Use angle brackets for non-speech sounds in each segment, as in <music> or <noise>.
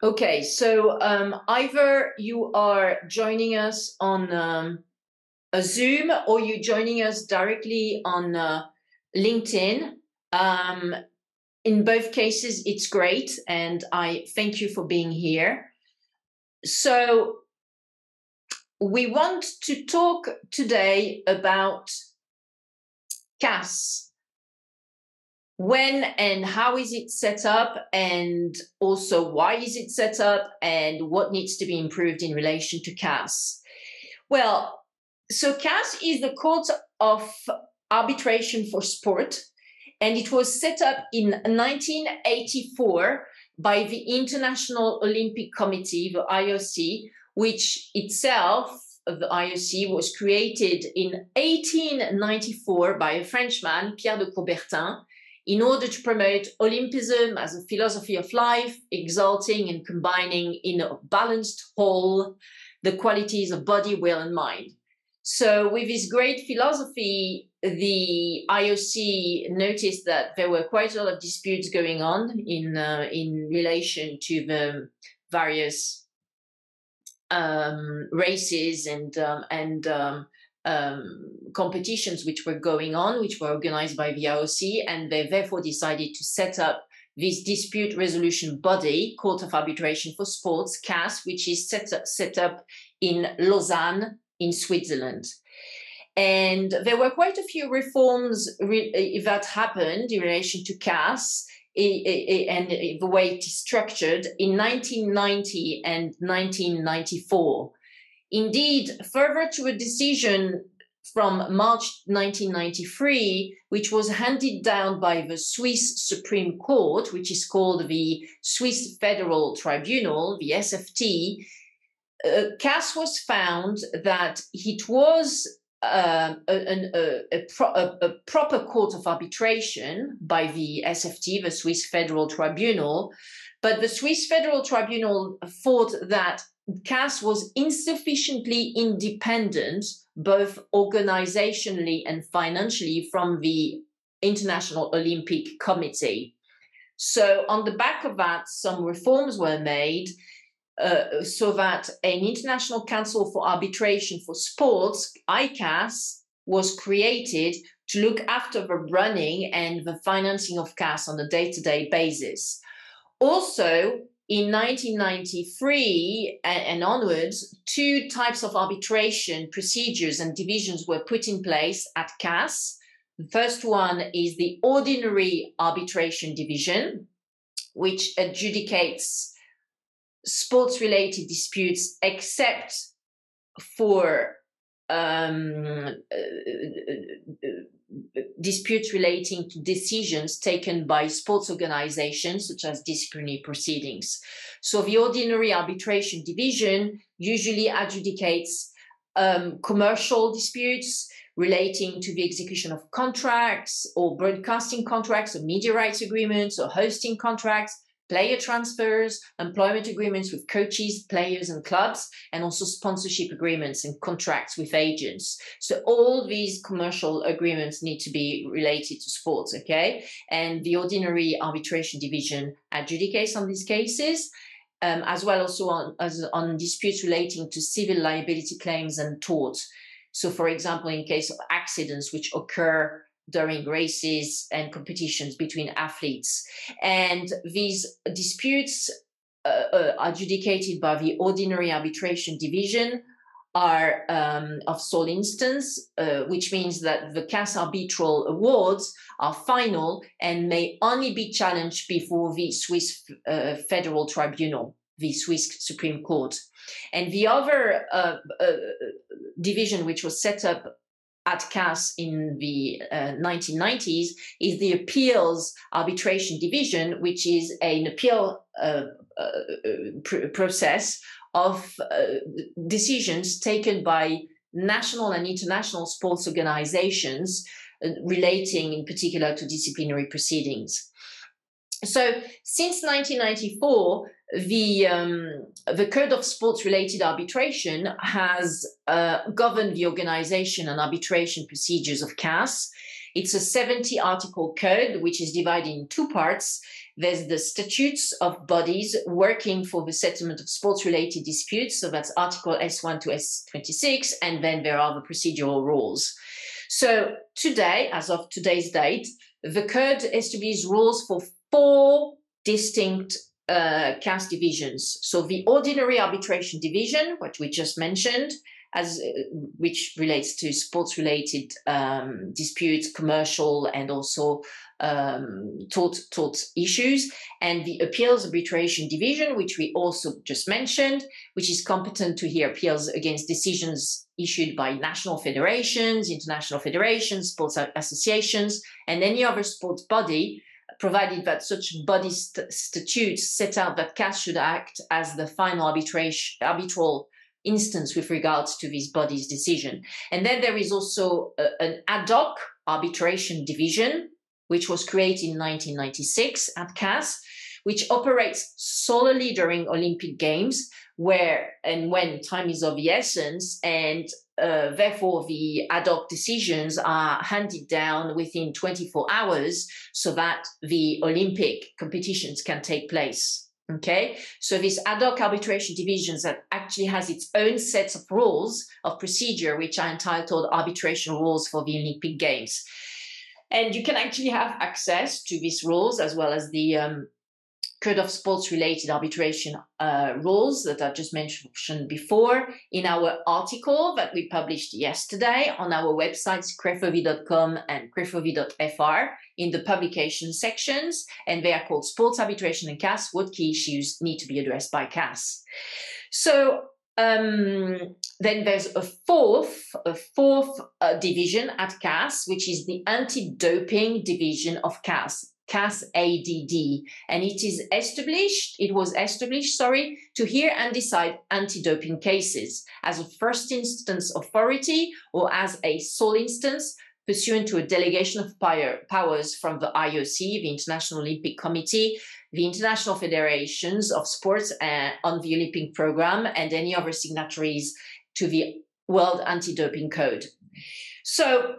Okay, so um, either you are joining us on um, a Zoom or you're joining us directly on uh, LinkedIn. Um, in both cases, it's great, and I thank you for being here. So, we want to talk today about CAS. When and how is it set up, and also why is it set up, and what needs to be improved in relation to CAS? Well, so CAS is the Court of Arbitration for Sport, and it was set up in 1984 by the International Olympic Committee, the IOC, which itself, the IOC, was created in 1894 by a Frenchman, Pierre de Coubertin, in order to promote Olympism as a philosophy of life, exalting and combining in a balanced whole the qualities of body, will, and mind. So, with this great philosophy, the IOC noticed that there were quite a lot of disputes going on in uh, in relation to the various um, races and um, and um, um, competitions which were going on, which were organized by the IOC, and they therefore decided to set up this dispute resolution body, Court of Arbitration for Sports, CAS, which is set up, set up in Lausanne in Switzerland. And there were quite a few reforms re- eh, that happened in relation to CAS eh, eh, and the way it is structured in 1990 and 1994. Indeed, further to a decision from March 1993, which was handed down by the Swiss Supreme Court, which is called the Swiss Federal Tribunal, the SFT, uh, CAS was found that it was a, a, a, pro, a, proper court of arbitration by the SFT, the Swiss Federal Tribunal, but the Swiss Federal Tribunal thought that CAS was insufficiently independent, both organizationally and financially, from the International Olympic Committee. So, on the back of that, some reforms were made uh, so that an International Council for Arbitration for Sports, ICAS, was created to look after the running and the financing of CAS on a day to day basis. Also, in 1993 and, onwards, two types of arbitration procedures and divisions were put in place at CAS. The first one is the ordinary arbitration division, which adjudicates sports related disputes except for um, uh, uh, uh, disputes relating to decisions taken by sports organizations, such as disciplinary proceedings. So the ordinary arbitration division usually adjudicates um, commercial disputes relating to the execution of contracts or broadcasting contracts or media rights agreements or hosting contracts player transfers, employment agreements with coaches, players, and clubs, and also sponsorship agreements and contracts with agents. So all these commercial agreements need to be related to sports, okay? And the ordinary arbitration division adjudicates on these cases. Um, as well also on, as on disputes relating to civil liability claims and torts. So, for example, in case of accidents which occur during races and competitions between athletes. And these disputes uh, uh, adjudicated by the ordinary arbitration division are um, of sole instance, uh, which means that the CAS arbitral awards are final and may only be challenged before the Swiss uh, Federal Tribunal, the Swiss Supreme Court. And the other uh, uh, division, which was set up at CAS in the uh, 1990s is the appeals arbitration division, which is an appeal uh, uh, pr- process of uh, decisions taken by national and international sports organizations uh, relating in particular to disciplinary proceedings. So since 1994, the um, the Code of Sports Related Arbitration has uh, governed the organization and arbitration procedures of CAS. It's a 70 article code which is divided in two parts. there's the statutes of bodies working for the settlement of sports related disputes. So that's Article S1 to S26. And then there are the procedural rules. So today, as of today's date, the code establishes rules for four distinct uh, divisions. So the ordinary arbitration division, what we just mentioned, as uh, which relates to sports related um, disputes, commercial and also um, tort, tort issues, and the appeals arbitration division, which we also just mentioned, which is competent to hear appeals against decisions issued by national federations, international federations, sports associations, and any other sports body provided that such body st- statutes set out that CAS should act as the final arbitral instance with regards to this body's decision. And then there is also a, an ad hoc arbitration division, which was created in 1996 at CAS, which operates solely during Olympic Games, where and when time is of the essence, and uh, therefore the ad hoc decisions are handed down within 24 hours so that the Olympic competitions can take place. Okay, so this ad hoc arbitration divisions that actually has its own sets of rules of procedure, which are entitled arbitration rules for the Olympic Games. And you can actually have access to these rules as well as the um, Code of Sports related arbitration uh, rules that I just mentioned before in our article that we published yesterday on our websites, crefovi.com and crefovi.fr in the publication sections. And they are called Sports Arbitration and CAS. What key issues need to be addressed by CAS? So um, then there's a fourth, a fourth uh, division at CAS, which is the anti-doping division of CAS. CAS ADD, and it is established, it was established, sorry, to hear and decide anti-doping cases as a first instance authority or as a sole instance pursuant to a delegation of powers from the IOC, the International Olympic Committee, the international federations of sports uh, on the Olympic program, and any other signatories to the World Anti-Doping Code. So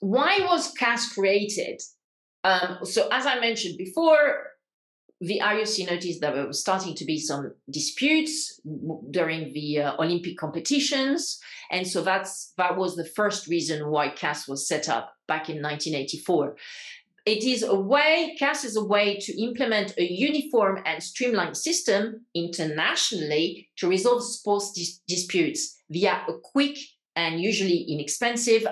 why was CAS created? Um, so as I mentioned before, the IOC noticed that there was starting to be some disputes during the uh, Olympic competitions, and so that's that was the first reason why CAS was set up back in 1984. It is a way, CAS is a way to implement a uniform and streamlined system internationally to resolve sports dis- disputes via a quick and usually inexpensive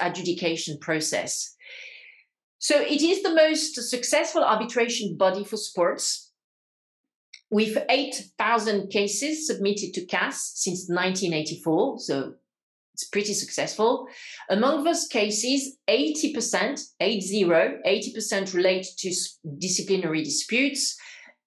adjudication process. So it is the most successful arbitration body for sports with 8,000 cases submitted to CAS since 1984. So it's pretty successful. Among those cases, 80%, 80, 80% relate to disciplinary disputes,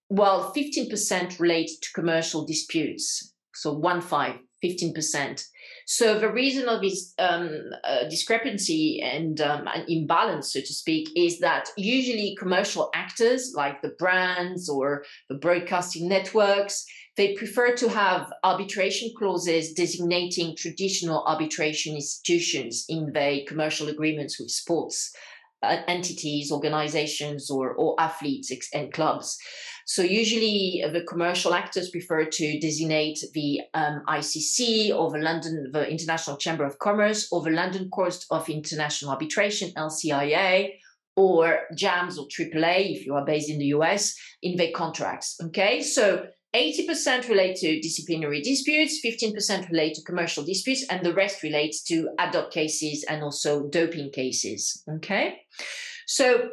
while 15% relate to commercial disputes. So one five, 15%. So the reason of this um, uh, discrepancy and um, an imbalance, so to speak, is that usually commercial actors like the brands or the broadcasting networks, they prefer to have arbitration clauses designating traditional arbitration institutions in their commercial agreements with sports uh, entities, organizations, or, or athletes and clubs. So usually uh, the commercial actors prefer to designate the um, ICC or the London, the International Chamber of Commerce or the London Court of International Arbitration, LCIA, or JAMS or AAA if you are based in the US in their contracts. Okay, so 80% relate to disciplinary disputes, 15% relate to commercial disputes, and the rest relates to ad hoc cases and also doping cases. Okay, so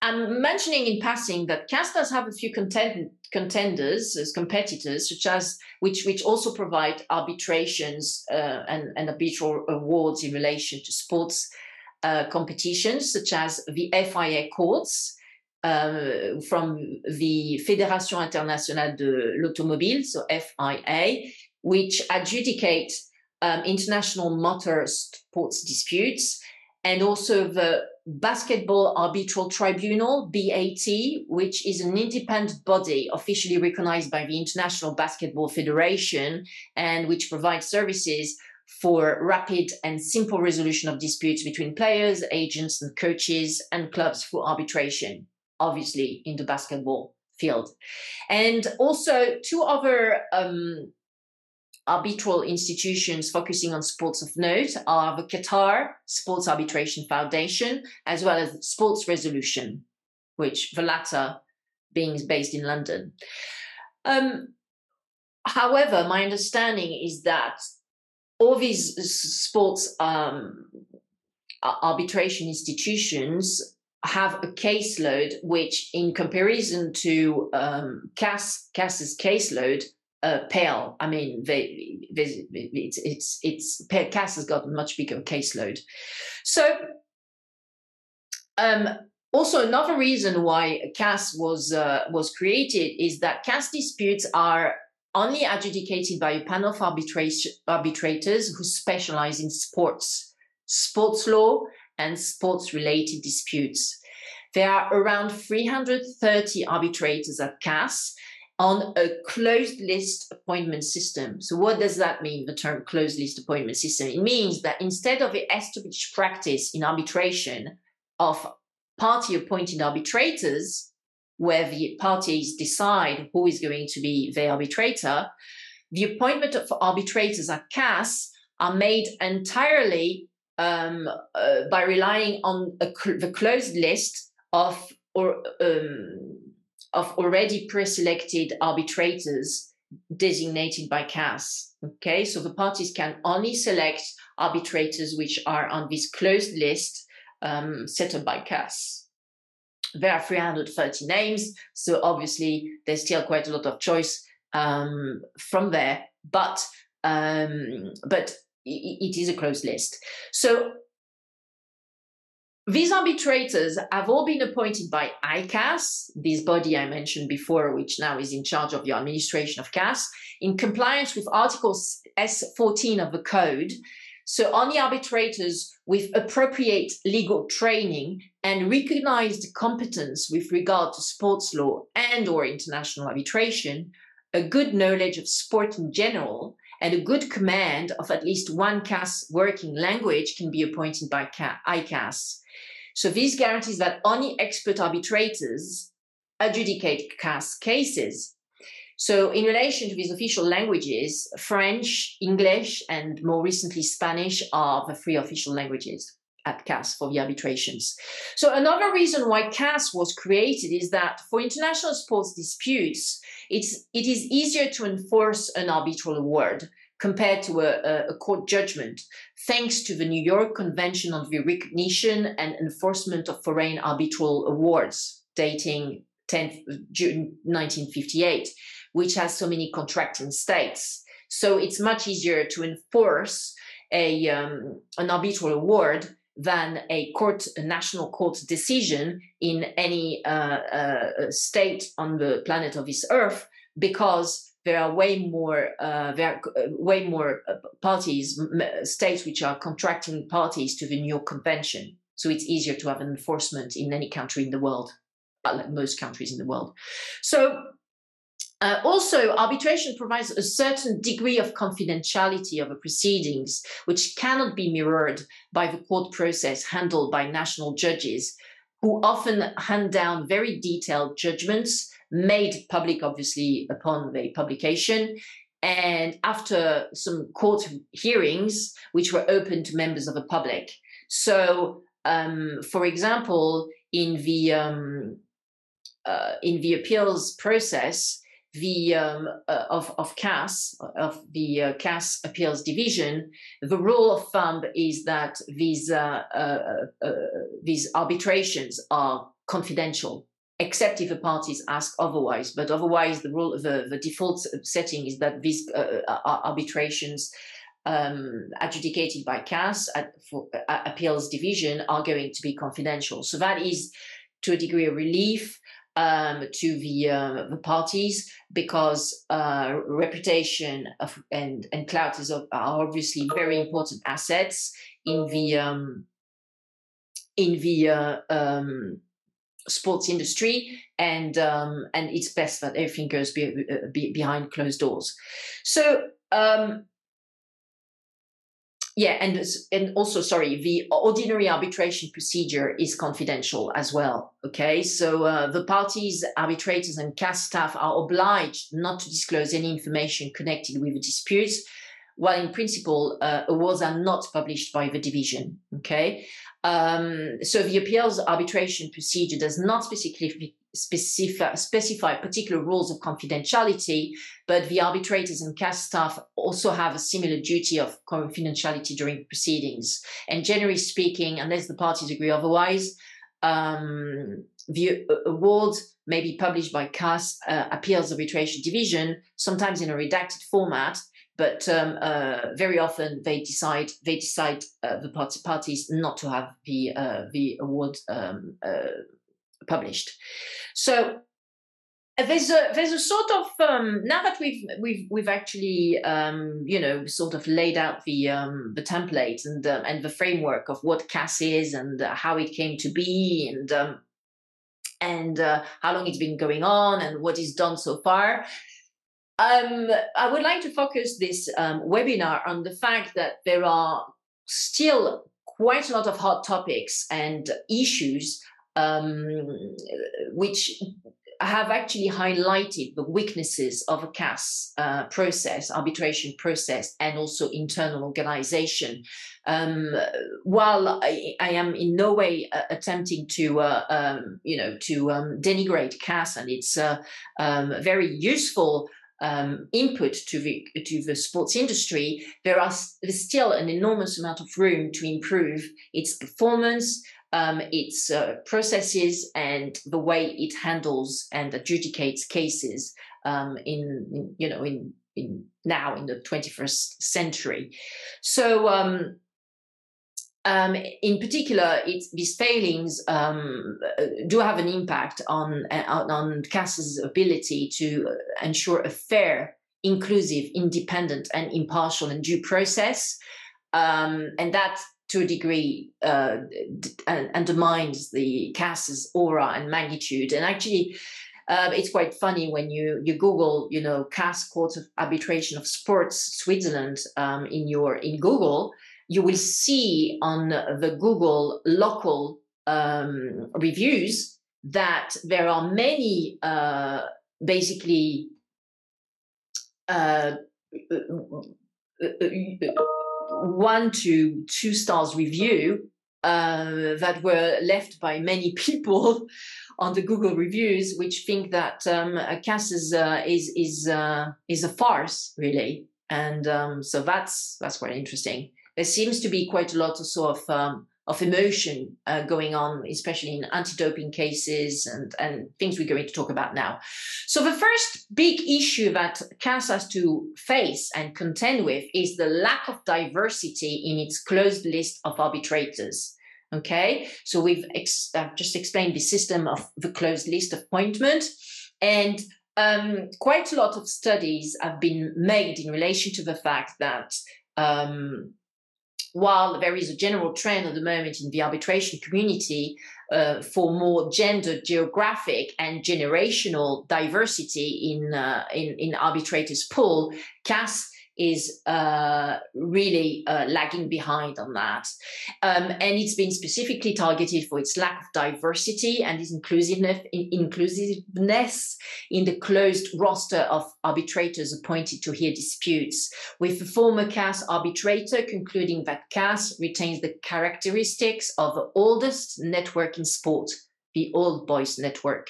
I'm mentioning in passing that CAS does have a few contend- contenders as competitors, such as which which also provide arbitrations uh, and, and arbitral awards in relation to sports uh, competitions, such as the FIA courts uh, from the Fédération Internationale de l'Automobile, so FIA, which adjudicate um, international motor sports disputes, and also the Basketball Arbitral Tribunal, BAT, which is an independent body officially recognized by the International Basketball Federation and which provides services for rapid and simple resolution of disputes between players, agents, and coaches and clubs for arbitration. obviously in the basketball field. And also two other um, arbitral institutions focusing on sports of note are the Qatar Sports Arbitration Foundation, as well as Sports Resolution, which the latter being based in London. Um, however, my understanding is that all these sports um, arbitration institutions have a caseload which, in comparison to um, CAS, CAS's caseload, uh, pale. I mean, they, they, it's it's it's CAS has got a much bigger caseload. So, um, also another reason why CAS was uh, was created is that CAS disputes are only adjudicated by a panel of arbitration, arbitrators who specialize in sports, sports law, and sports related disputes. There are around 330 arbitrators at CAS on a closed list appointment system. So, what does that mean, the term closed list appointment system? It means that instead of the established practice in arbitration of party appointed arbitrators, where the parties decide who is going to be the arbitrator, the appointment of arbitrators at CAS are made entirely um, uh, by relying on cl- the closed list of or um, of already pre-selected arbitrators designated by CAS. Okay, so the parties can only select arbitrators which are on this closed list um, set up by CAS. There are 330 names, so obviously there's still quite a lot of choice um, from there, but um, but it is a closed list. So these arbitrators have all been appointed by ICAS, this body I mentioned before, which now is in charge of the administration of CAS, in compliance with Article S14 of the Code. So, only arbitrators with appropriate legal training and recognized competence with regard to sports law and or international arbitration, a good knowledge of sport in general, and a good command of at least one CAS working language can be appointed by ICAS. So this guarantees that only expert arbitrators adjudicate CAS cases. So in relation to these official languages, French, English, and more recently Spanish are the three official languages at CAS for the arbitrations. So another reason why CAS was created is that for international sports disputes, it's, it is easier to enforce an arbitral award compared to a, a, court judgment, thanks to the New York Convention on the Recognition and Enforcement of Foreign Arbitral Awards, dating 10th June 1958, which has so many contracting states. So it's much easier to enforce a um, an arbitral award than a court, a national court decision in any uh, uh, state on the planet of this earth, because there are way more uh, there are uh, way more uh, parties states which are contracting parties to the New York Convention. So it's easier to have enforcement in any country in the world, uh, like most countries in the world. So uh, also, arbitration provides a certain degree of confidentiality of the proceedings, which cannot be mirrored by the court process handled by national judges, who often hand down very detailed judgments made public, obviously, upon the publication. And after some court hearings, which were open to members of the public. So, um, for example, in the um, uh, in the appeals process, the um, uh, of of CAS of the uh, CAS appeals division, the rule of thumb is that these uh, uh, uh, these arbitrations are confidential except if the parties ask otherwise. But otherwise, the rule, the, the default setting is that these uh, uh arbitrations um, adjudicated by CAS at, for uh, appeals division are going to be confidential. So that is, to a degree, a relief. Um, to the uh, the parties because uh, reputation of, and and clout is are obviously very important assets in the um, in the uh, um, sports industry and um, and it's best that everything goes be, be behind closed doors so um, yeah, and and also sorry, the ordinary arbitration procedure is confidential as well. Okay, so uh, the parties, arbitrators, and CAS staff are obliged not to disclose any information connected with the disputes, while in principle uh, awards are not published by the division. Okay, um, so the appeals arbitration procedure does not specifically specify, specify particular rules of confidentiality, but the arbitrators and CAS staff also have a similar duty of confidentiality during proceedings. And generally speaking, unless the parties agree otherwise, um, the award may be published by CAS uh, Appeals Arbitration Division, sometimes in a redacted format, but um, uh, very often they decide they decide uh, the parties not to have the uh, the award um, uh, published. So there's a there's a sort of um, now that we've we've we've actually um, you know sort of laid out the um, the template and uh, and the framework of what CAS is and uh, how it came to be and um, and uh, how long it's been going on and what is done so far. Um, I would like to focus this um, webinar on the fact that there are still quite a lot of hot topics and issues um, which have actually highlighted the weaknesses of a CAS uh, process, arbitration process, and also internal organization. Um, while I, I, am in no way uh, attempting to, uh, um, you know, to um, denigrate CAS and its uh, um, very useful um, input to the to the sports industry, there are there's still an enormous amount of room to improve its performance, um, its uh, processes and the way it handles and adjudicates cases um, in, in, you know in, in now in the 21st century. So um, in particular, these failings um, do have an impact on on, on CAS's ability to ensure a fair, inclusive, independent, and impartial and due process. Um, and that to a degree uh, d- undermines the CAS's aura and magnitude. And actually, uh, it's quite funny when you you Google, you know, CAS Court of Arbitration of Sports Switzerland um, in your in Google, you will see on the Google local um, reviews that there are many uh, basically. Uh, one to two stars review uh, that were left by many <laughs> people on the Google reviews, which think that um, CAS is uh, is is uh, is a farce, really, and um, so that's that's quite interesting. There seems to be quite a lot of sort of um, of emotion uh, going on, especially in anti-doping cases and, and things we're going to talk about now. So the first big issue that CAS has to face and contend with is the lack of diversity in its closed list of arbitrators. Okay, so we've ex- just explained the system of the closed list appointment, and um, quite a lot of studies have been made in relation to the fact that um, while there is a general trend at the moment in the arbitration community uh, for more gender, geographic, and generational diversity in uh, in, in arbitrators pool, CAS is uh, really uh, lagging behind on that. Um, and it's been specifically targeted for its lack of diversity and its inclusiveness, inclusiveness in the closed roster of arbitrators appointed to hear disputes, with the former CAS arbitrator concluding that CAS retains the characteristics of the oldest network in sport, the Old Boys Network,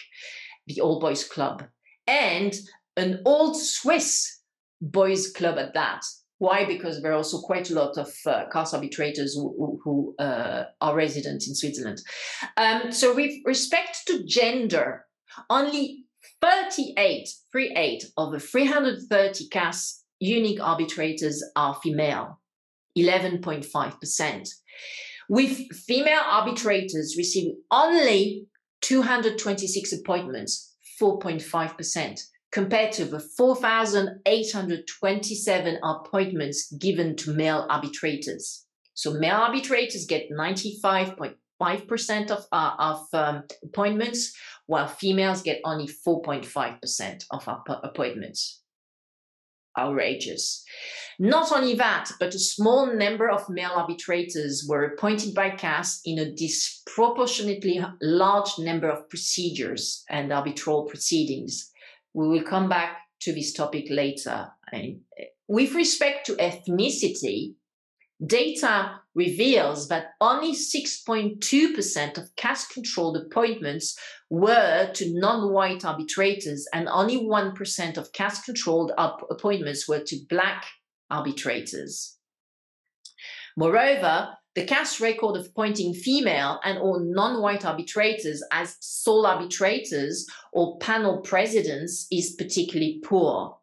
the Old Boys Club, and an old Swiss boys club at that. Why? Because there are also quite a lot of uh, arbitrators who, who uh, are resident in Switzerland. Um, so, with respect to gender, only 38, 38 of the 330 CAS unique arbitrators are female, 11.5%. With female arbitrators receiving only 226 appointments, 4.5% compared to the 4,827 appointments given to male arbitrators. So male arbitrators get 95.5% of, uh, of um, appointments, while females get only 4.5% of appointments. outrageous. Not only that, but a small number of male arbitrators were appointed by CAS in a disproportionately large number of procedures and arbitral proceedings. We will come back to this topic later. Eh, with respect to ethnicity, data reveals that only 6.2% of CAS controlled appointments were to non white arbitrators, and only 1% of CAS controlled appointments were to black arbitrators. Moreover, the CAS record of appointing female and or non-white arbitrators as sole arbitrators or panel presidents is particularly poor.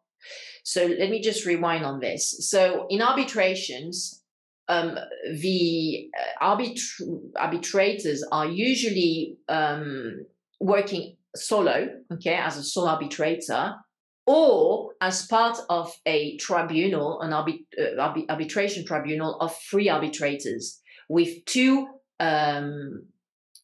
So let me just rewind on this. So in arbitrations, um, the uh, arbit- arbitrators are usually um, working solo, okay, as a sole arbitrator, or as part of a tribunal, an arbit- uh, arbitration tribunal of three arbitrators with two um,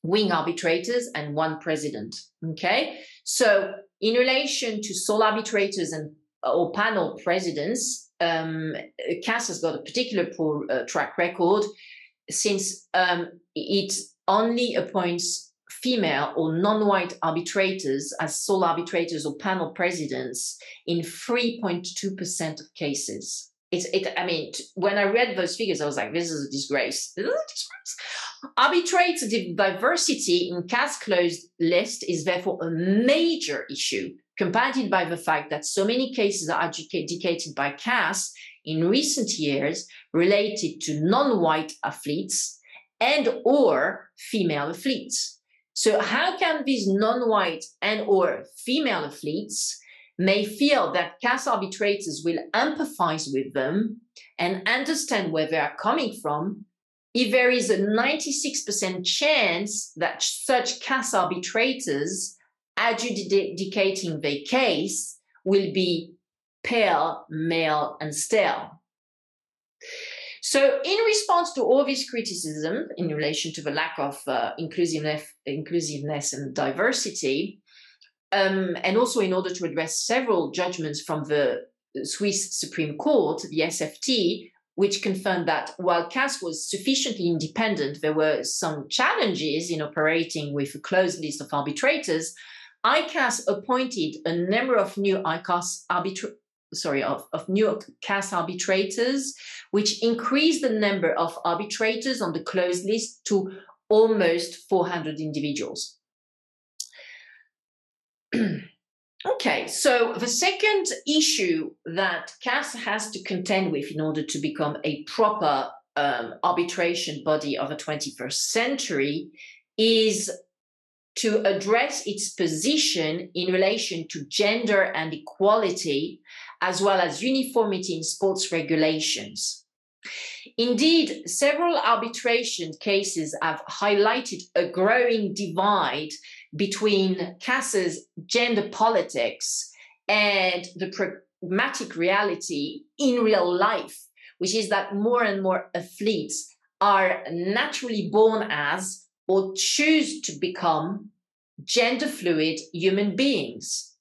wing arbitrators and one president. Okay, so in relation to sole arbitrators and or panel presidents, um, CAS has got a particular poor uh, track record since um, it only appoints female or non-white arbitrators as sole arbitrators or panel presidents in 3.2% of cases. It's, it, I mean, when I read those figures, I was like, this is a disgrace. This is a disgrace. Arbitrator diversity in CAS closed list is therefore a major issue, compounded by the fact that so many cases are adjudicated by CAS in recent years related to non-white athletes and or female athletes. So how can these non-white and or female athletes may feel that CAS arbitrators will empathize with them and understand where they are coming from if there is a 96% chance that such CAS arbitrators adjudicating the case will be pale, male, and stale. So, in response to all this criticism in relation to the lack of uh, inclusiveness, inclusiveness and diversity, um, and also in order to address several judgments from the Swiss Supreme Court, the SFT, which confirmed that while CAS was sufficiently independent, there were some challenges in operating with a closed list of arbitrators. ICAS appointed a number of new ICAS arbitra- sorry, of, of new CAS arbitrators, which increased the number of arbitrators on the closed list to almost 400 individuals. <clears throat> okay, so the second issue that CAS has to contend with in order to become a proper um, arbitration body of the 21st century is to address its position in relation to gender and equality as well as uniformity in sports regulations. Indeed, several arbitration cases have highlighted a growing divide between CAS's gender politics and the pragmatic reality in real life, which is that more and more athletes are naturally born as or choose to become gender fluid human beings.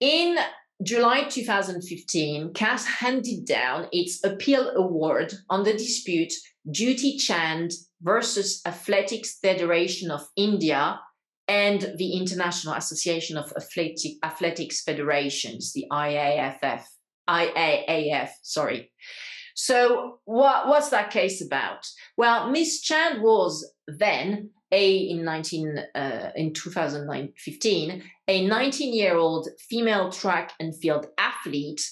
In July 2015, CAS handed down its appeal award on the dispute Dutee Chand versus Athletics Federation of India and the International Association of Athletic, Athletics Federations, the IAFF, IAAF, sorry. So what, what's that case about? Well, Miss Chand was then a in 19 uh, in 2015 a 19 year old female track and field athlete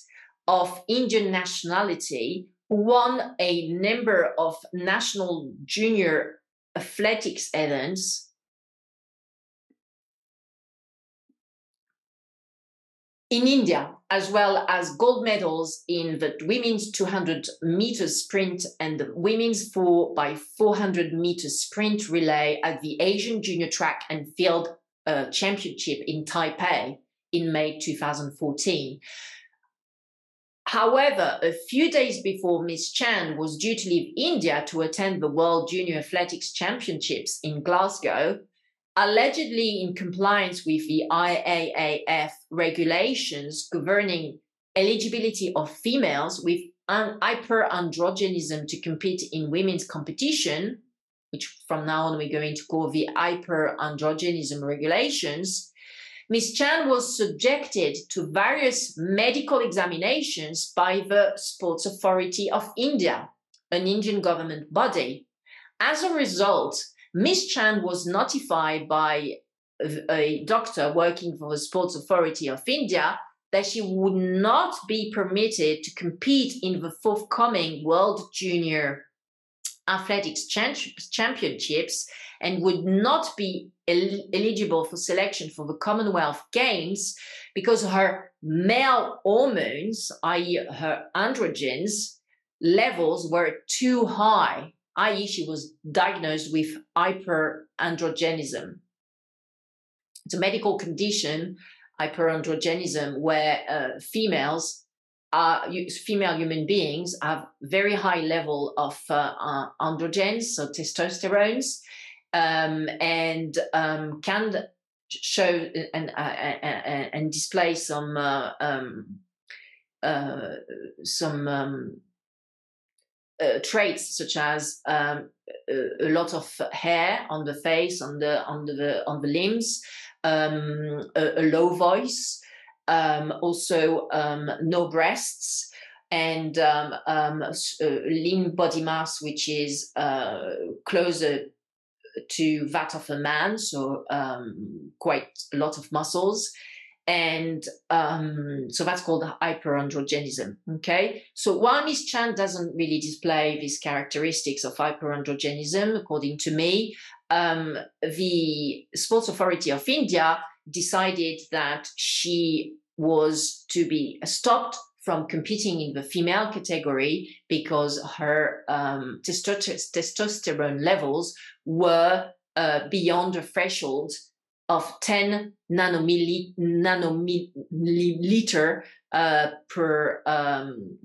of indian nationality won a number of national junior athletics events in India, as well as gold medals in the women's 200 meters sprint and the women's 4 by 400 meters sprint relay at the Asian Junior Track and Field uh, Championship in Taipei in May 2014. However, a few days before Miss Chand was due to leave India to attend the World Junior Athletics Championships in Glasgow, allegedly in compliance with the IAAF regulations governing eligibility of females with an hyperandrogenism to compete in women's competition, which from now on we're going to call the hyperandrogenism regulations, Ms. Chand was subjected to various medical examinations by the Sports Authority of India, an Indian government body. As a result, Ms. Chand was notified by a doctor working for the Sports Authority of India that she would not be permitted to compete in the forthcoming World Junior Athletics Championships and would not be el- eligible for selection for the Commonwealth Games because her male hormones, i.e., her androgens, levels were too high, i.e., she was diagnosed with hyperandrogenism. It's a medical condition, hyperandrogenism, where uh, females are female human beings have very high level of uh, uh, androgens, so testosterones, um, and um, can show and uh, and, and display some uh, um, some um, uh, traits such as um, a, a, lot of hair on the face, on the on the on the limbs, um, a, a, low voice, um, also um, no breasts, and um, um, lean body mass, which is uh, closer to that of a man, so quite a lot of muscles. And um, so that's called hyperandrogenism. Okay. So while Miss Chand doesn't really display these characteristics of hyperandrogenism, according to me, um, the Sports Authority of India decided that she was to be stopped from competing in the female category because her um, testosterone levels were uh, beyond the threshold of 10 nanomilliliter uh, per um,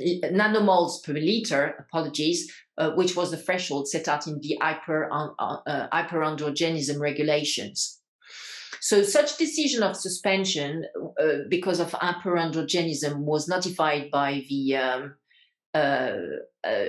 nanomoles per liter, apologies, uh, which was the threshold set out in the hyper, uh, uh, hyperandrogenism regulations. So such decision of suspension uh, because of hyperandrogenism was notified by the um, uh, uh,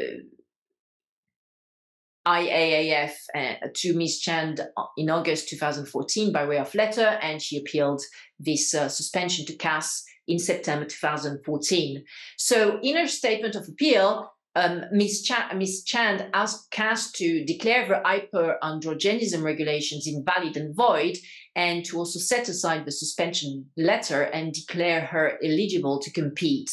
IAAF uh, to Ms. Chand in August 2014 by way of letter, and she appealed this uh, suspension to CAS in September 2014. So, in her statement of appeal, um, Ms. Ch- Ms. Chand asked CAS to declare the hyperandrogenism regulations invalid and void and to also set aside the suspension letter and declare her eligible to compete.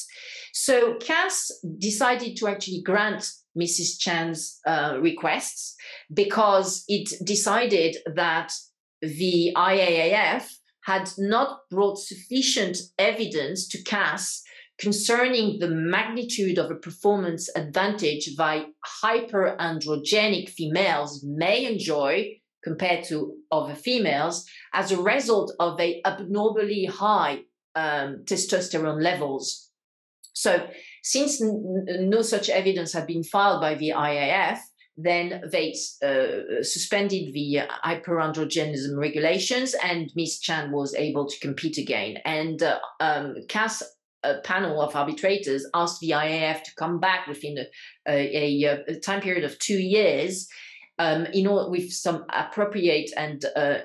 So CAS decided to actually grant Mrs. Chand's uh, requests because it decided that the IAAF had not brought sufficient evidence to CAS concerning the magnitude of a performance advantage that hyperandrogenic females may enjoy compared to other females as a result of a abnormally high um, testosterone levels. So since no such evidence had been filed by the IAF, then they uh, suspended the hyperandrogenism regulations, and Ms. Chand was able to compete again. And uh, um, CAS a panel of arbitrators asked the IAF to come back within a, a, a time period of two years um, in order with some appropriate and uh,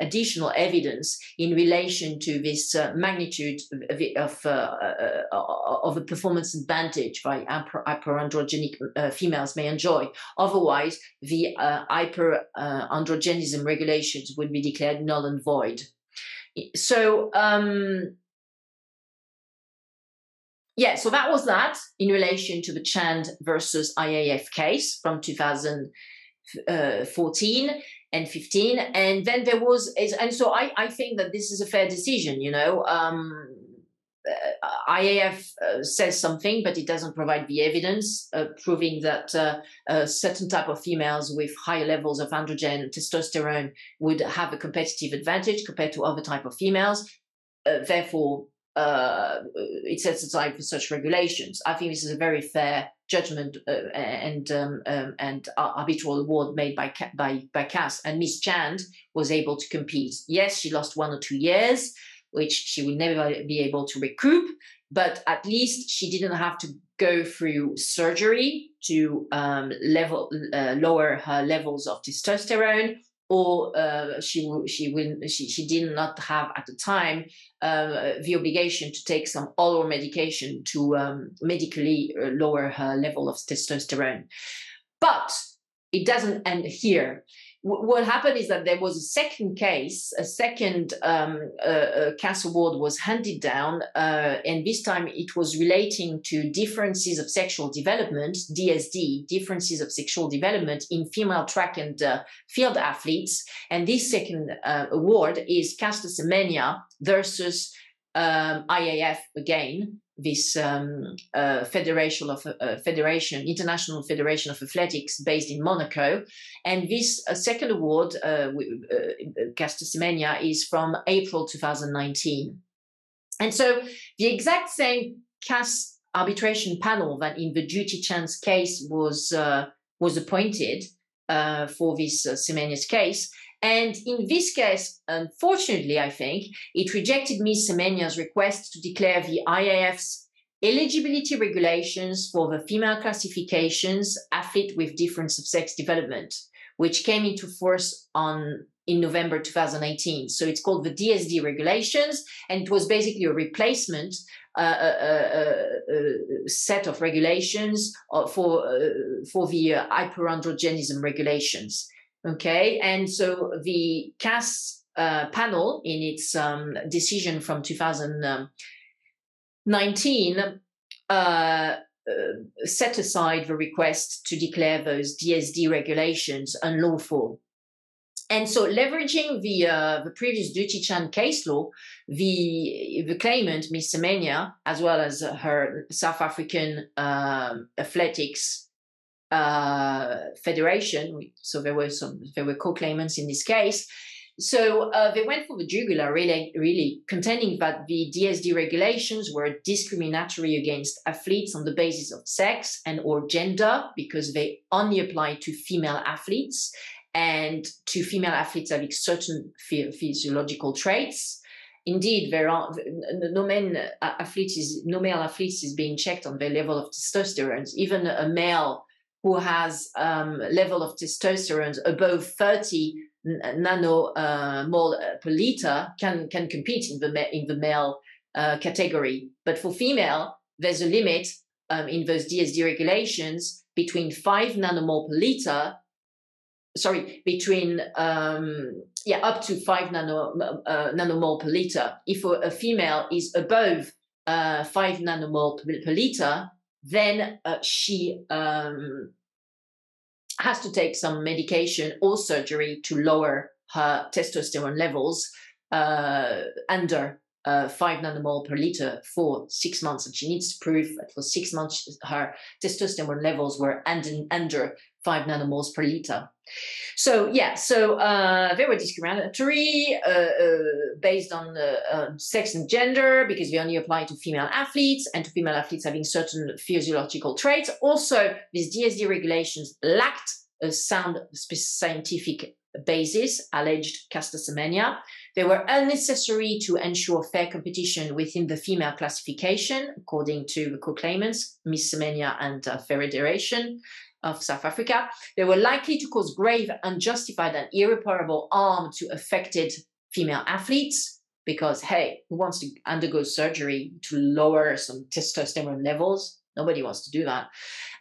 additional evidence in relation to this uh, magnitude of of, uh, uh, of, a performance advantage by hyperandrogenic uh, females may enjoy. Otherwise, the uh, hyperandrogenism regulations would be declared null and void. So. Um, yeah, so that was that in relation to the Chand versus IAF case from 2014 and 15. And then there was, and so I, I think that this is a fair decision, you know. Um, uh, IAF uh, says something, but it doesn't provide the evidence uh, proving that uh, a certain type of females with higher levels of androgen testosterone would have a competitive advantage compared to other type of females. Uh, therefore, uh, it sets aside for such regulations. I think this is a very fair judgment uh, and um, um, and arbitral award made by by by CAS. And Miss Chand was able to compete. Yes, she lost one or two years, which she will never be able to recoup. But at least she didn't have to go through surgery to um, level uh, lower her levels of testosterone or uh, she she will she, she did not have at the time uh, the obligation to take some oral medication to um, medically uh, lower her level of testosterone. But it doesn't end here what happened is that there was a second case, a second um, uh, CAS award was handed down, uh, and this time it was relating to differences of sexual development, DSD, differences of sexual development in female track and uh, field athletes. And this second uh, award is Caster Semenya versus um, IAF again, this um, uh, federation of uh, federation, international federation of athletics based in Monaco, and this uh, second award, uh, uh Caster Semenya, is from April 2019, and so the exact same CAS arbitration panel that in the Dutee Chand's case was uh, was appointed uh, for this Semenya's case and in this case, unfortunately, I think, it rejected Ms. Semenya's request to declare the IAF's eligibility regulations for the female classifications athlete with difference of sex development, which came into force on in November 2018. So it's called the DSD regulations, and it was basically a replacement uh, uh, uh, set of regulations for for the hyperandrogenism regulations. Okay, and so the CAS uh, panel, in its um, decision from 2019, uh, uh, set aside the request to declare those DSD regulations unlawful. And so, leveraging the uh, the previous Dutee Chand case law, the the claimant, Miss Semenya, as well as her South African um, athletics federation. So there were some, there were co-claimants in this case. So uh, they went for the jugular, really, really contending that the DSD regulations were discriminatory against athletes on the basis of sex and or gender because they only apply to female athletes and to female athletes having certain physiological traits. Indeed, there are no men uh, athletes no male athletes is being checked on their level of testosterone. Even a male who has um, level of testosterone above 30 nanomole uh, per liter can can compete in the in the male uh, category. But for female, there's a limit um, in those DSD regulations between five nanomole per liter. Sorry, between um, yeah up to five nano uh, nanomole per liter. If a, female is above uh, five nanomole per liter, then uh, she um, has to take some medication or surgery to lower her testosterone levels uh, under uh, five nanomole per liter for six months. And she needs to prove that for six months her testosterone levels were under, under five nanomoles per liter. So yeah, so uh, they were discriminatory uh, uh, based on uh, sex and gender because they only apply to female athletes and to female athletes having certain physiological traits. Also, these DSD regulations lacked a sound scientific basis, alleged Caster Semenya. They were unnecessary to ensure fair competition within the female classification, according to the co-claimants, Ms. Semenya and uh, Federation of South Africa. They were likely to cause grave, unjustified, and irreparable harm to affected female athletes because, hey, who wants to undergo surgery to lower some testosterone levels? Nobody wants to do that.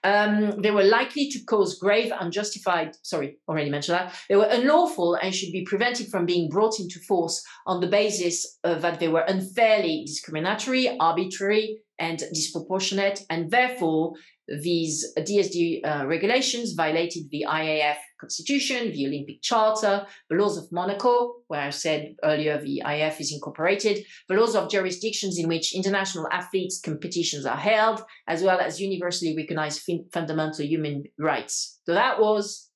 Um, they were likely to cause grave, unjustified, sorry, already mentioned that. They were unlawful and should be prevented from being brought into force on the basis that they were unfairly discriminatory, arbitrary, and disproportionate, and therefore these DSD uh, regulations violated the IAF constitution, the Olympic Charter, the laws of Monaco, where I said earlier the IAF is incorporated, the laws of jurisdictions in which international athletes competitions are held, as well as universally recognized fundamental human rights. So that was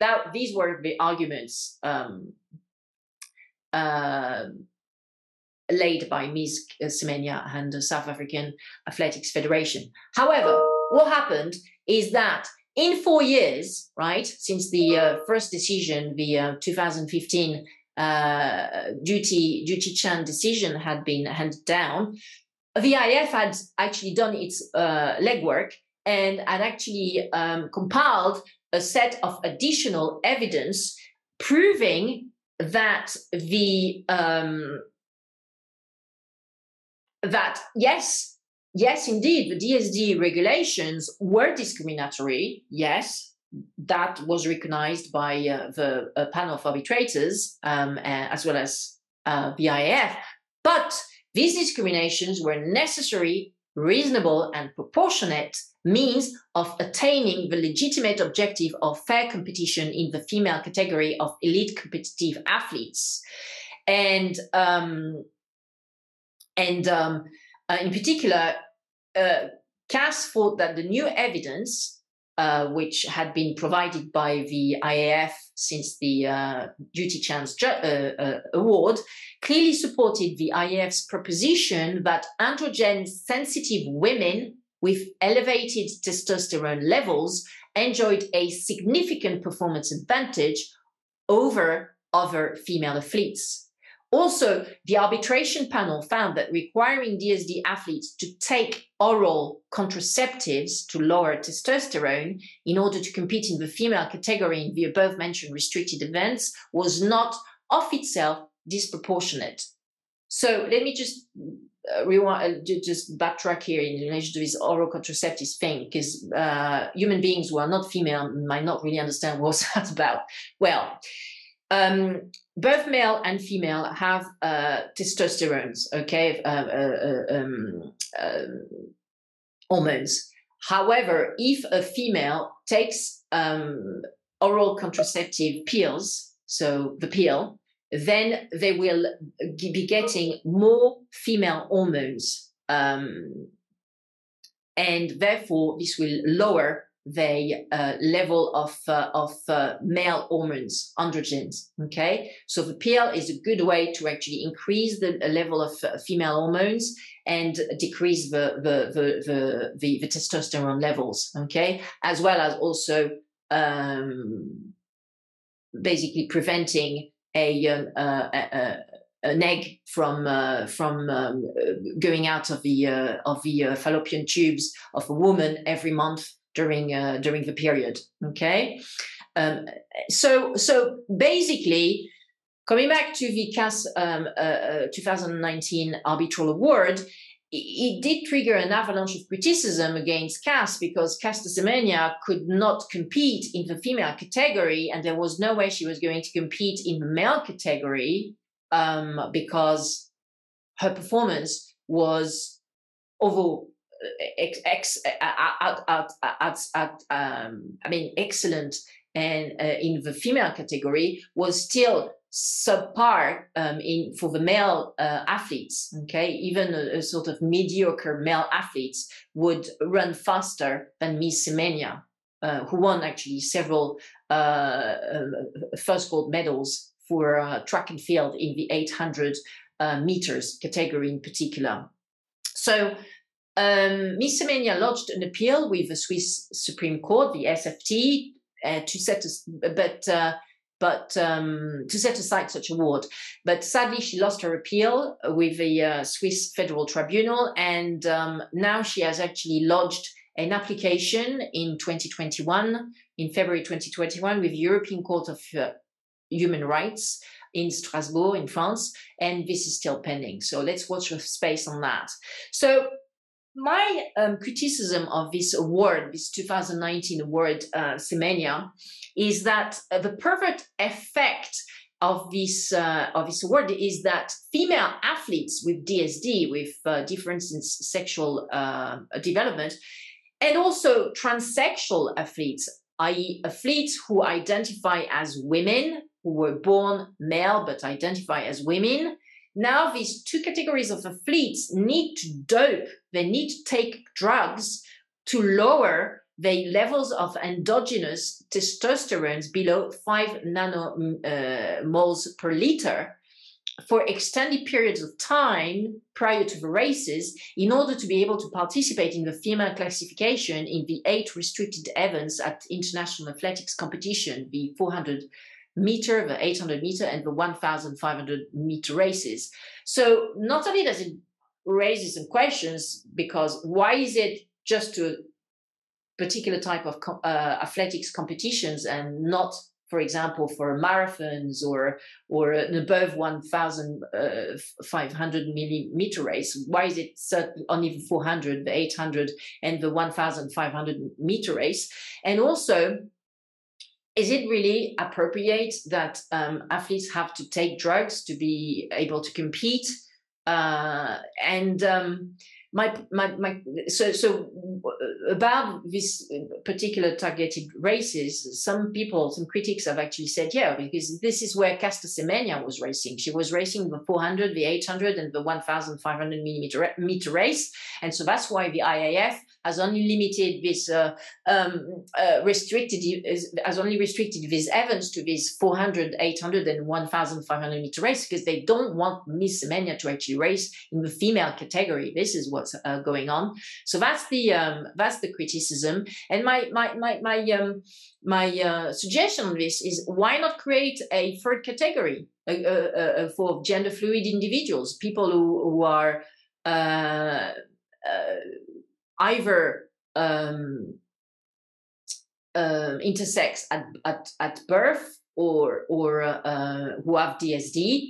that. These were the arguments um, uh, laid by Ms. Semenya and the South African Athletics Federation. However what happened is that in four years, right, since the uh, first decision, the uh, 2015 uh, Dutee Dutee Chand decision had been handed down, the IF had actually done its uh, legwork and had actually um, compiled a set of additional evidence proving that the um, that yes yes indeed the dsd regulations were discriminatory yes that was recognized by uh, the uh, panel of arbitrators um, as well as uh, IAF. But these discriminations were necessary, reasonable, and proportionate means of attaining the legitimate objective of fair competition in the female category of elite competitive athletes. And um, and um, uh, in particular, uh, CAS thought that the new evidence uh, which had been provided by the IAF since the uh, Dutee Chand's ju- uh, uh, award, clearly supported the IAF's proposition that androgen sensitive women with elevated testosterone levels enjoyed a significant performance advantage over other female athletes. Also, the arbitration panel found that requiring DSD athletes to take oral contraceptives to lower testosterone in order to compete in the female category in the above mentioned restricted events was not of itself disproportionate. So let me just uh, rewind, uh, just backtrack here in relation to this oral contraceptives thing, because uh, human beings who are not female might not really understand what <laughs> that's about. Well, um, both male and female have uh, okay, uh, uh, uh um, um, hormones. However, if a female takes um, oral contraceptive pills, so the pill, then they will be getting more female hormones. Um, and therefore, this will lower the uh, level of uh, of uh, male hormones, androgens. Okay, so the pill is a good way to actually increase the level of uh, female hormones and decrease the the, the the, the the testosterone levels. Okay, as well as also um, basically preventing a, um, uh, a an egg from uh, from um, going out of the uh, of the uh, fallopian tubes of a woman every month during uh, during the period. Okay, um, so so basically, coming back to the CAS um, uh, uh, 2019 arbitral award, it, did trigger an avalanche of criticism against CAS because Caster Semenya could not compete in the female category, and there was no way she was going to compete in the male category um, because her performance was over ex, ex at, at, at, at um, I mean, excellent and uh, in the female category was still subpar um, in for the male uh, athletes. Okay, even a, a, sort of mediocre male athletes would run faster than Miss Semenya, uh, who won actually several uh, uh, first gold medals for uh, track and field in the 800 meters category in particular. So um, Miss Semenya lodged an appeal with the Swiss Supreme Court, the SFT, uh, to set a, but uh, but um, to set aside such award. But sadly, she lost her appeal with the uh, Swiss Federal Tribunal, and um, now she has actually lodged an application in 2021, in February 2021, with the European Court of uh, Human Rights in Strasbourg, in France, and this is still pending. So let's watch the space on that. So my um, criticism of this award, this 2019 award, uh, Semenya, is that uh, the perfect effect of this uh, of this award is that female athletes with DSD, with uh, difference in sexual uh, development, and also transsexual athletes, i.e., athletes who identify as women, who were born male but identify as women, now these two categories of athletes need to dope, they need to take drugs to lower the levels of endogenous testosterone below 5 nanomoles uh, per liter for extended periods of time prior to the races in order to be able to participate in the female classification in the eight restricted events at international athletics competition the 400 meter, the 800 meter, and the 1,500 meter races. So not only does it raise some questions, because why is it just to particular type of uh, athletics competitions and not for example, for marathons or or an above 1,500 uh, millimeter race, why is it only 400, the 800, and the 1,500 meter race? And also, is it really appropriate that um, athletes have to take drugs to be able to compete? Uh, and um, my my my so so about this particular targeted races some people some critics have actually said yeah because this is where Caster Semenya was racing. She was racing the 400 the 800 and the 1500 millimeter meter race. And so that's why the IAAF has only limited this uh, um, uh, restricted has only restricted these events to these 400 800 and 1500 meter race because they don't want Miss Semenya to actually race in the female category. This is what's uh, going on. So that's the um, that's the criticism. And my my my my um, my uh, suggestion on this is why not create a third category uh, uh, for gender fluid individuals people who, who are uh, either um, uh, intersex at, at, at birth or or uh, who have DSD,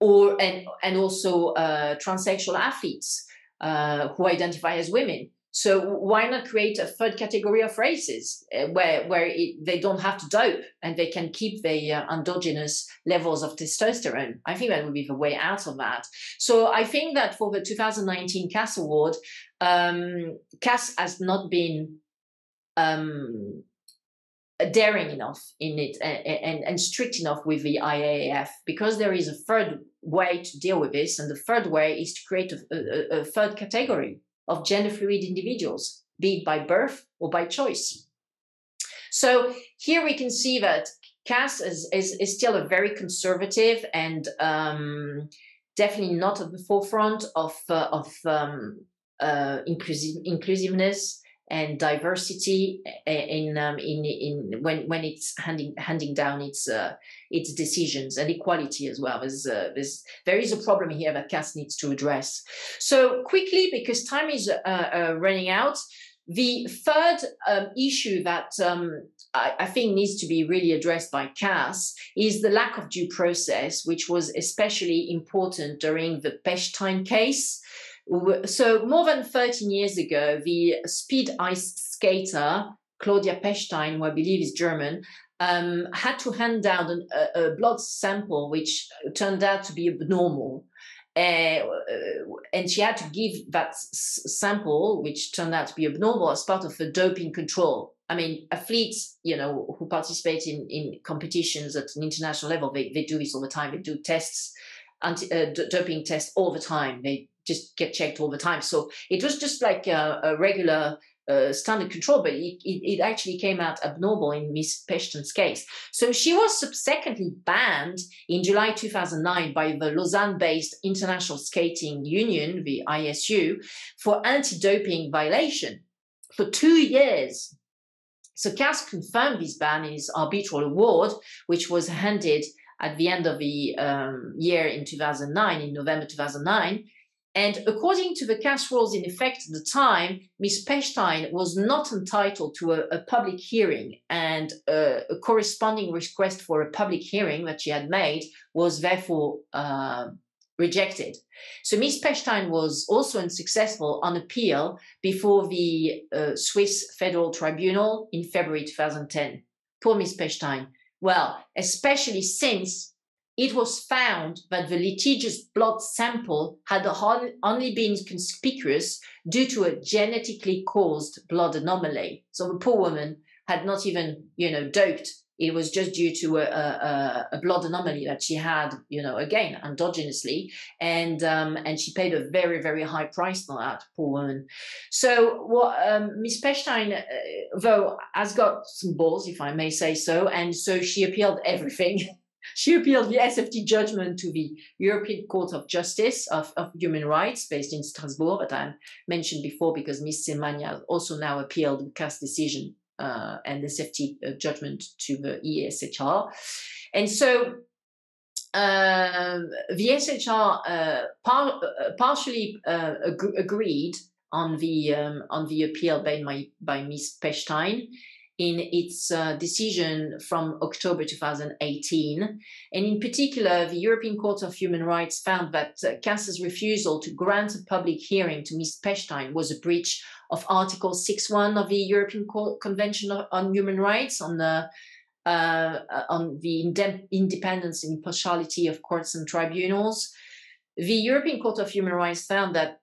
or and and also uh, transsexual athletes uh, who identify as women. So why not create a third category of races uh, where where it, they don't have to dope and they can keep the uh, endogenous levels of testosterone? I think that would be the way out of that. So I think that for the 2019 CAS Award, um, CAS has not been um, daring enough in it and, and, and, strict enough with the IAAF because there is a third way to deal with this, and the third way is to create a, a, a third category of gender fluid individuals, be it by birth or by choice. So here we can see that CAS is, is, is still a very conservative and um, definitely not at the forefront of, uh, of um, uh, inclusive, inclusiveness and diversity in um, in in when when it's handing handing down its uh, its decisions and equality as well. There's uh, there's there is a problem here that CAS needs to address. So quickly, because time is uh, uh running out. The third um, issue that um, I, I, think needs to be really addressed by CAS is the lack of due process, which was especially important during the Pechstein case. So more than 13 years ago, the speed ice skater Claudia Pechstein, who I believe is German, um, had to hand down an, a, a, blood sample which turned out to be abnormal. Uh, and she had to give that s- sample, which turned out to be abnormal, as part of a doping control. I mean, athletes, you know, who participate in, in competitions at an international level, they, they do this all the time. They do tests, anti, uh, doping tests all the time. They just get checked all the time. So it was just like a, a regular uh, standard control, but it, it, it, actually came out abnormal in Miss Pechstein's case. So she was subsequently banned in July 2009 by the Lausanne-based International Skating Union, the ISU, for anti-doping violation for two years. So CAS confirmed this ban in his arbitral award, which was handed at the end of the um, year in 2009, in November 2009, and according to the CAS rules in effect at the time, Ms. Pechstein was not entitled to a, a public hearing, and a, a, corresponding request for a public hearing that she had made was therefore uh, rejected. So Ms. Pechstein was also unsuccessful on appeal before the uh, Swiss Federal Tribunal in February 2010. Poor Ms. Pechstein. Well, especially since it was found that the litigious blood sample had only been conspicuous due to a genetically caused blood anomaly. So the poor woman had not even, you know, doped. It was just due to a, a, a blood anomaly that she had, you know, again endogenously, and um, and she paid a very very high price for that poor woman. So what um, Miss Pechstein, uh, though, has got some balls, if I may say so, and so she appealed everything. <laughs> She appealed the SFT judgment to the European Court of Justice of, of Human Rights based in Strasbourg that I mentioned before because Ms. Semenya also now appealed the CAS decision uh, and the SFT uh, judgment to the ECHR. And so um, the SHR uh, par- uh, partially uh, ag- agreed on the um, on the appeal by by Ms. Pechstein in its uh, decision from October 2018. And in particular, the European Court of Human Rights found that uh, CAS's refusal to grant a public hearing to Ms. Pechstein was a breach of Article 6.1 of the European Convention on Human Rights on the uh, on the independence and impartiality of courts and tribunals. The European Court of Human Rights found that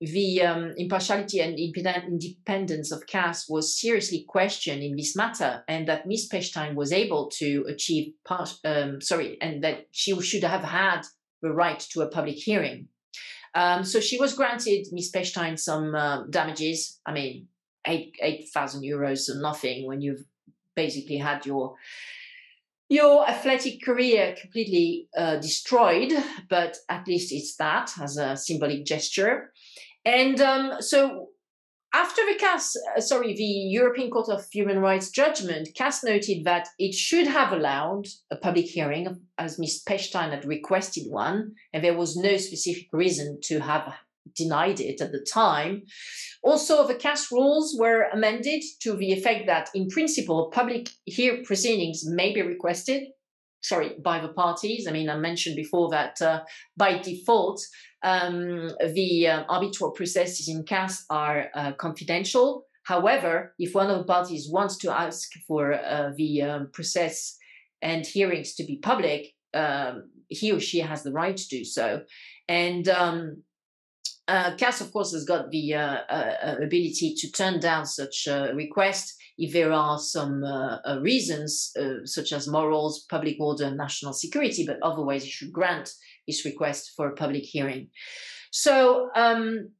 the um, impartiality and independence of CAS was seriously questioned in this matter, and that Ms. Pechstein was able to achieve part, um, sorry, and that she should have had the right to a public hearing. Um, so she was granted Ms. Pechstein some uh, damages. I mean, eight eight thousand euros, so nothing when you've basically had your your athletic career completely uh, destroyed, but at least it's that as a symbolic gesture. And um, so after the CAS, uh, sorry, the European Court of Human Rights judgment, CAS noted that it should have allowed a public hearing, as Ms. Pechstein had requested one, and there was no specific reason to have denied it at the time. Also, the CAS rules were amended to the effect that, in principle, public hear proceedings may be requested, sorry, by the parties. I mean, I mentioned before that uh, by default, um, the uh, arbitral processes in CAS are uh, confidential. However, if one of the parties wants to ask for uh, the um, process and hearings to be public, um, he or she has the right to do so. And um, uh, CAS, of course, has got the uh, ability to turn down such a request if there are some uh, uh, reasons, uh, such as morals, public order, and national security, but otherwise, it should grant its request for a public hearing. So, um,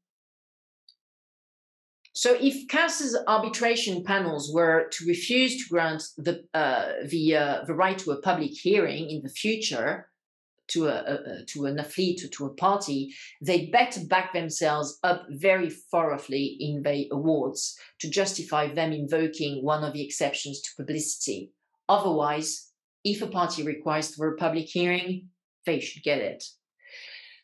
so if CAS's arbitration panels were to refuse to grant the the the right to a public hearing in the future, to a, a, to an athlete or to a party, they better back themselves up very thoroughly in their awards to justify them invoking one of the exceptions to publicity. Otherwise, if a party requires for a public hearing, they should get it.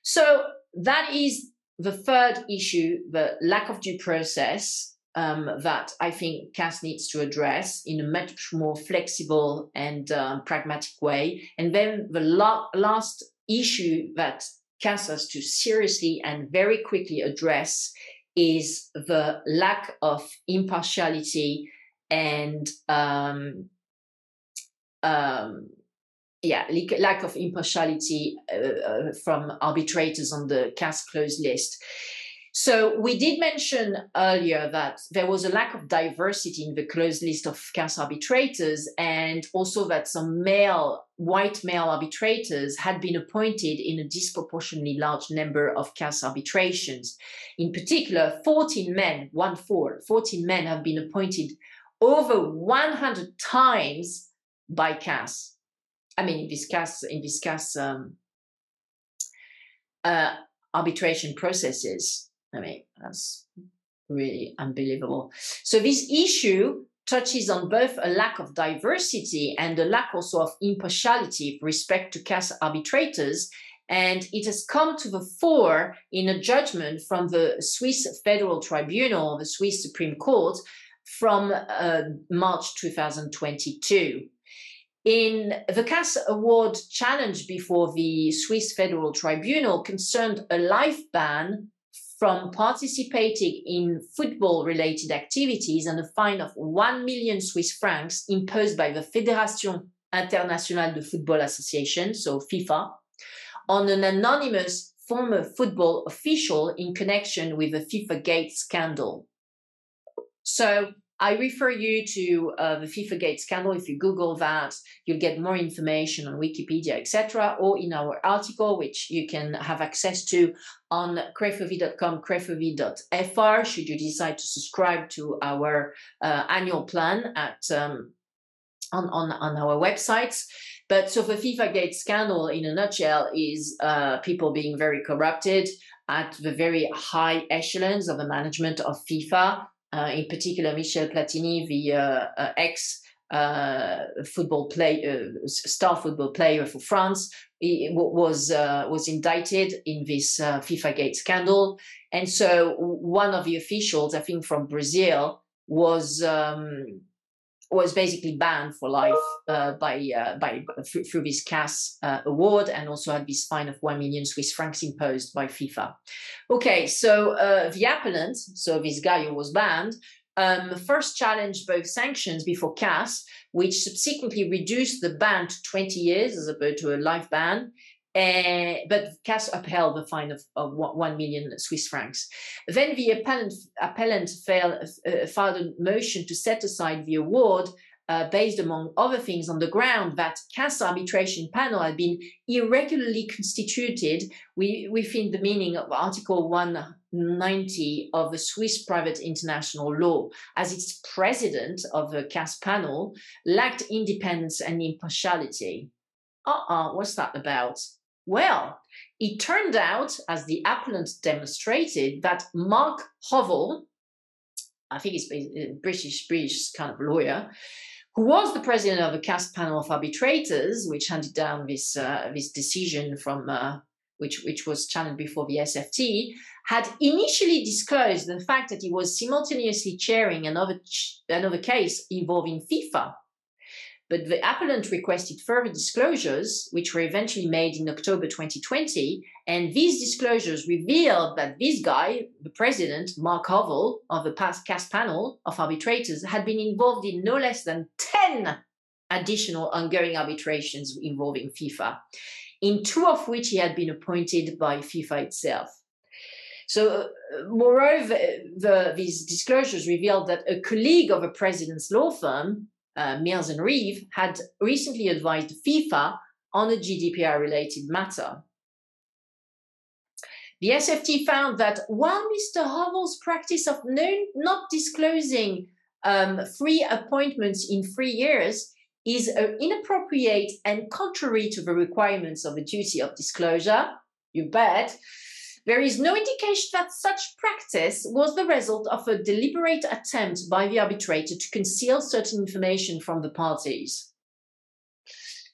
So that is the third issue, the lack of due process um, that I think CAS needs to address in a much more flexible and um, pragmatic way. And then the la- last issue that CAS has to seriously and very quickly address is the lack of impartiality and um, um, yeah, lack of impartiality uh, uh, from arbitrators on the CAS closed list. So we did mention earlier that there was a lack of diversity in the closed list of CAS arbitrators, and also that some male, white male arbitrators had been appointed in a disproportionately large number of CAS arbitrations. In particular, 14 men, one four, 14 men have been appointed over 100 times by CAS. I mean, in this CAS, in this CAS um, uh, arbitration processes. I mean, that's really unbelievable. So this issue touches on both a lack of diversity and a lack also of impartiality with respect to CAS arbitrators. And it has come to the fore in a judgment from the Swiss Federal Tribunal, the Swiss Supreme Court, from uh, March 2022. In the CAS award challenge before the Swiss Federal Tribunal concerned a life ban from participating in football related activities and a fine of 1 million Swiss francs imposed by the Fédération Internationale de Football Association, so FIFA, on an anonymous former football official in connection with the FIFA Gate scandal. So I refer you to uh, the FIFA Gate scandal. If you Google that, you'll get more information on Wikipedia, etc., or in our article, which you can have access to on crefovi.com, crefovi.fr, should you decide to subscribe to our uh, annual plan at um, on, on, on our websites. But so the FIFA Gate scandal, in a nutshell, is uh, people being very corrupted at the very high echelons of the management of FIFA in particular Michel Platini, the uh, uh, ex uh, football play uh, star football player for France. Was uh, was indicted in this uh, FIFA Gate scandal, and so one of the officials, I think from Brazil, was um, was basically banned for life uh, by uh, by through this CAS award, and also had this fine of one million Swiss francs imposed by FIFA. Okay, so the appellant, so this guy who was banned, um, first challenged both sanctions before CAS, which subsequently reduced the ban to 20 years as opposed to a life ban. Uh, but CAS upheld the fine of, of 1 million Swiss francs. Then the appellant, appellant failed, uh, filed a motion to set aside the award uh, based, among other things, on the ground that CAS arbitration panel had been irregularly constituted we, within the meaning of Article 190 of the Swiss Private International Law, as its president of the CAS panel lacked independence and impartiality. Uh-uh, what's that about? Well, it turned out, as the appellant demonstrated, that Mark Hovell, I think he's a British, British kind of lawyer, who was the president of a CAS panel of arbitrators, which handed down this uh, this decision from uh, which which was challenged before the SFT, had initially disclosed the fact that he was simultaneously chairing another another case involving FIFA but the appellant requested further disclosures, which were eventually made in October 2020. And these disclosures revealed that this guy, the president, Mark Hovell, of the past CAS panel of arbitrators, had been involved in no less than 10 additional ongoing arbitrations involving FIFA, in two of which he had been appointed by FIFA itself. So, uh, moreover, the, these disclosures revealed that a colleague of a president's law firm uh, Mills and Reeve, had recently advised FIFA on a GDPR related matter. The SFT found that while Mr. Hovell's practice of no, not disclosing um, free appointments in three years is uh, inappropriate and contrary to the requirements of the duty of disclosure, you bet, there is no indication that such practice was the result of a deliberate attempt by the arbitrator to conceal certain information from the parties.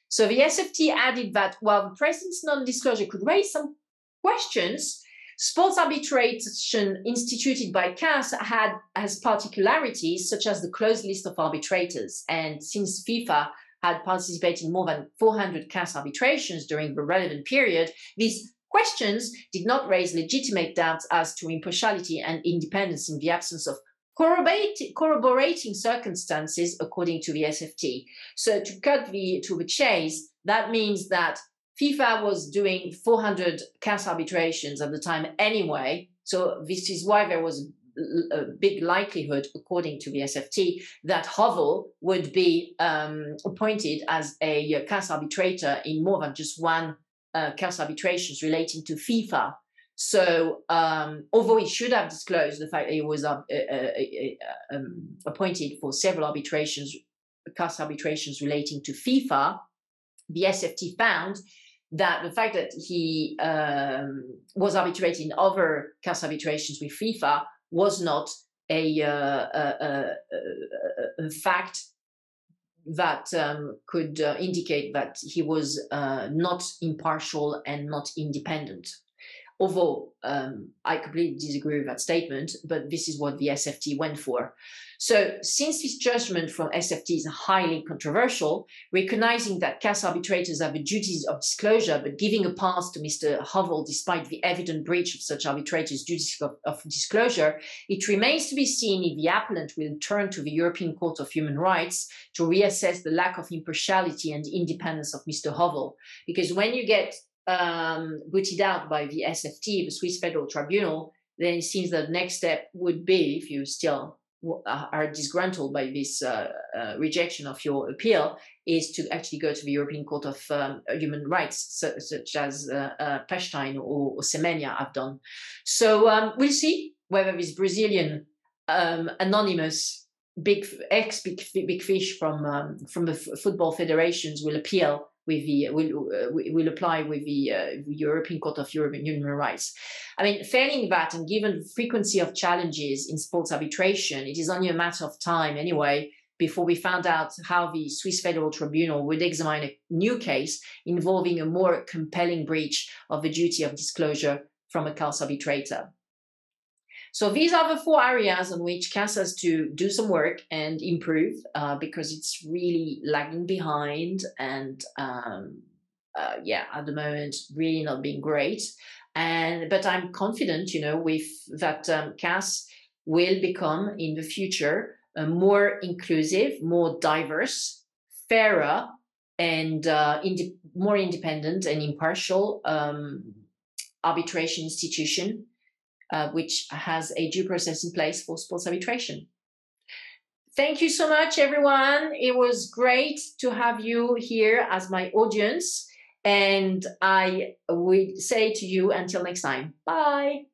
So the SFT added that while the president's non-disclosure could raise some questions, sports arbitration instituted by CAS had has particularities such as the closed list of arbitrators. And since FIFA had participated in more than 400 CAS arbitrations during the relevant period, these questions did not raise legitimate doubts as to impartiality and independence in the absence of corroborating circumstances according to the SFT. So to cut the to the chase, that means that FIFA was doing 400 CAS arbitrations at the time anyway. So this is why there was a big likelihood, according to the SFT, that Hovell would be um, appointed as a CAS arbitrator in more than just one uh, CAS arbitrations relating to FIFA. So, um, although he should have disclosed the fact that he was uh, uh, um, appointed for several arbitrations, CAS arbitrations relating to FIFA, the SFT found that the fact that he um, was arbitrating other CAS arbitrations with FIFA was not a, uh, a, a, a fact that um, could uh, indicate that he was uh, not impartial and not independent. Although um, I completely disagree with that statement, but this is what the SFT went for. So, since this judgment from SFT is highly controversial, recognizing that CAS arbitrators have a duty of disclosure, but giving a pass to Mr. Hovell despite the evident breach of such arbitrators' duties of, of disclosure, it remains to be seen if the appellant will turn to the European Court of Human Rights to reassess the lack of impartiality and independence of Mr. Hovell. Because when you get um, booted out by the SFT, the Swiss Federal Tribunal, then it seems that the next step would be, if you still uh, are disgruntled by this uh, uh, rejection of your appeal is to actually go to the European Court of um, Human Rights, such as uh, uh, Pechstein or, or Semenya have done. So um, we'll see whether this Brazilian um, anonymous big ex big, big fish from um, from the f- football federations will appeal with the will uh, will apply with the, uh, European Court of European Human Rights. I mean, failing that, and given the frequency of challenges in sports arbitration, it is only a matter of time anyway before we found out how the Swiss Federal Tribunal would examine a new case involving a more compelling breach of the duty of disclosure from a CAS arbitrator. So these are the four areas on which CAS has to do some work and improve uh, because it's really lagging behind and um, uh, yeah, at the moment, really not being great. And but I'm confident, you know, with that um, CAS will become in the future a more inclusive, more diverse, fairer, and uh, ind- more independent and impartial um, arbitration institution uh, which has a due process in place for sports arbitration. Thank you so much, everyone. It was great to have you here as my audience. And I would say to you until next time. Bye.